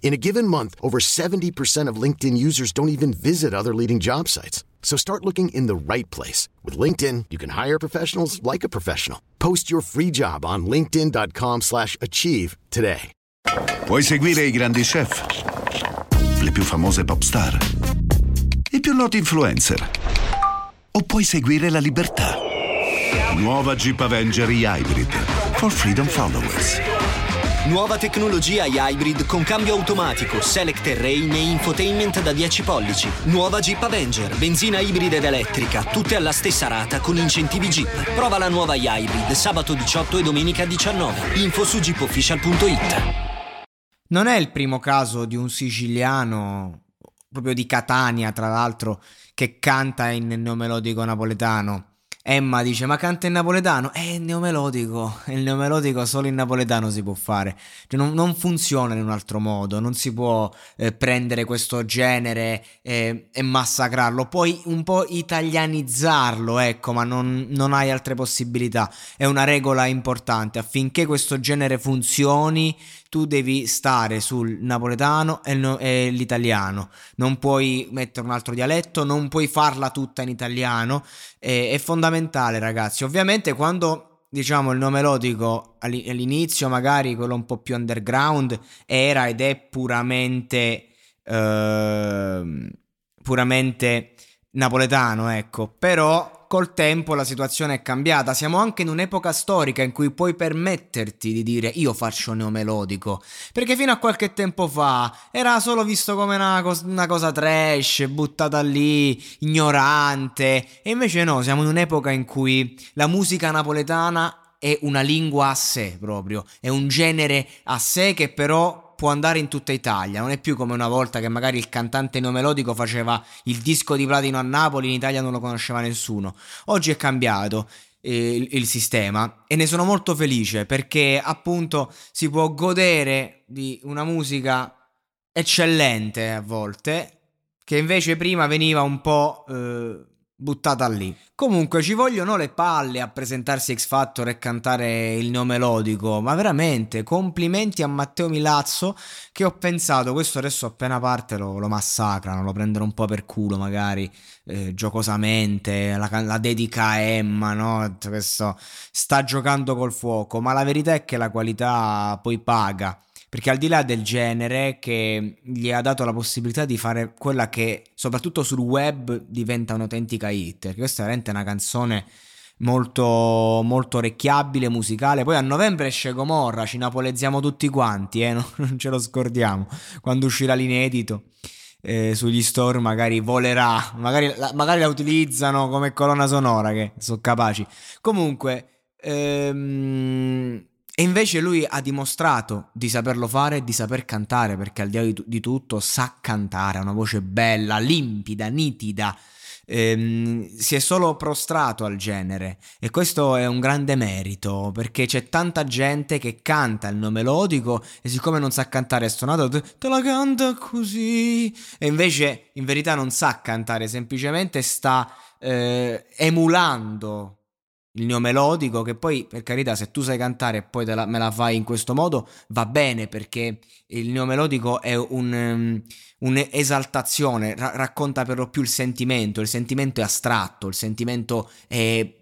In a given month, over 70% of LinkedIn users don't even visit other leading job sites. So start looking in the right place. With LinkedIn, you can hire professionals like a professional. Post your free job on linkedin.com slash achieve today. Vuoi seguire i grandi chef? Le più famose pop star? I più noti influencer? O puoi seguire la libertà? Nuova Jeep Avenger Hybrid. For freedom followers. Nuova tecnologia Hybrid con cambio automatico, Select Terrain e infotainment da 10 pollici. Nuova Jeep Avenger, benzina ibrida ed elettrica, tutte alla stessa rata con incentivi Jeep. Prova la nuova Hybrid sabato 18 e domenica 19. Info su jeepofficial.it. Non è il primo caso di un siciliano, proprio di Catania tra l'altro, che canta in neomelodico napoletano. Emma dice: Ma canta in napoletano? È il neomelodico. Il neomelodico solo in napoletano si può fare. Cioè, non, non, funziona in un altro modo. Non si può eh, prendere questo genere eh, e massacrarlo. Puoi un po' italianizzarlo, ecco, ma non, non hai altre possibilità. È una regola importante. Affinché questo genere funzioni, tu devi stare sul napoletano e, no, e, l'italiano. Non puoi mettere un altro dialetto, non puoi farla tutta in italiano. E, è fondamentale, ragazzi. Ovviamente, quando diciamo il nome melodico all'inizio, magari quello un po' più underground, era ed è puramente. Uh, puramente napoletano, ecco. Però col tempo la situazione è cambiata. Siamo anche in un'epoca storica in cui puoi permetterti di dire io faccio neomelodico. Perché fino a qualche tempo fa era solo visto come una, cos- una cosa trash, buttata lì, ignorante. E invece no, siamo in un'epoca in cui la musica napoletana è una lingua a sé proprio, è un genere a sé che però può andare in tutta Italia, non è più come una volta che magari il cantante neomelodico faceva il disco di platino a Napoli, in Italia non lo conosceva nessuno. Oggi è cambiato eh, il, il sistema e ne sono molto felice perché appunto si può godere di una musica eccellente a volte che invece prima veniva un po' eh, buttata lì. Comunque ci vogliono le palle a presentarsi X Factor e cantare il nome melodico, ma veramente complimenti a Matteo Milazzo che ho pensato, questo adesso appena parte lo, lo massacrano, lo prendono un po' per culo magari eh, giocosamente, la, la, dedica a Emma, no? Questo sta giocando col fuoco, ma la verità è che la qualità poi paga perché al di là del genere che gli ha dato la possibilità di fare quella che soprattutto sul web diventa un'autentica hit, perché questa è veramente una canzone molto, molto orecchiabile, musicale. Poi a novembre esce Gomorra, ci napolezziamo tutti quanti, eh? non, non ce lo scordiamo, quando uscirà l'inedito. Eh, sugli store magari volerà, magari la, magari la utilizzano come colonna sonora che sono capaci. Comunque, ehm, e invece lui ha dimostrato di saperlo fare e di saper cantare, perché al di là di, di tutto sa cantare, ha una voce bella, limpida, nitida. Ehm, si è solo prostrato al genere e questo è un grande merito perché c'è tanta gente che canta il nome melodico e siccome non sa cantare stonato te la canta così e invece in verità non sa cantare semplicemente sta eh, emulando il neomelodico, che poi per carità se tu sai cantare e poi la, me la fai in questo modo va bene perché il neomelodico è un, um, un'esaltazione, ra- racconta per lo più il sentimento, il sentimento è astratto, il sentimento è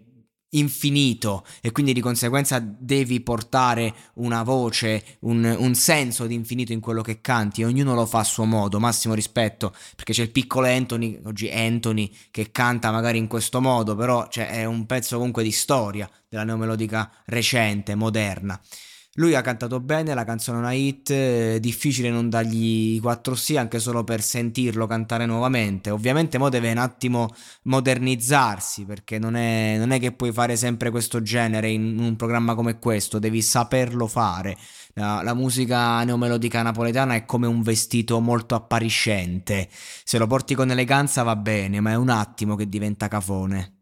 infinito e quindi di conseguenza devi portare una voce, un, un, senso di infinito in quello che canti, ognuno lo fa a suo modo, massimo rispetto, perché c'è il piccolo Anthony, oggi Anthony, che canta magari in questo modo, però cioè, è un pezzo comunque di storia della neomelodica recente, moderna. Lui ha cantato bene, la canzone è una hit, è difficile non dargli i 4 sì anche solo per sentirlo cantare nuovamente. Ovviamente mo deve un attimo modernizzarsi perché non è, non è che puoi fare sempre questo genere in un programma come questo, devi saperlo fare. La, la musica neomelodica napoletana è come un vestito molto appariscente, se lo porti con eleganza va bene, ma è un attimo che diventa cafone.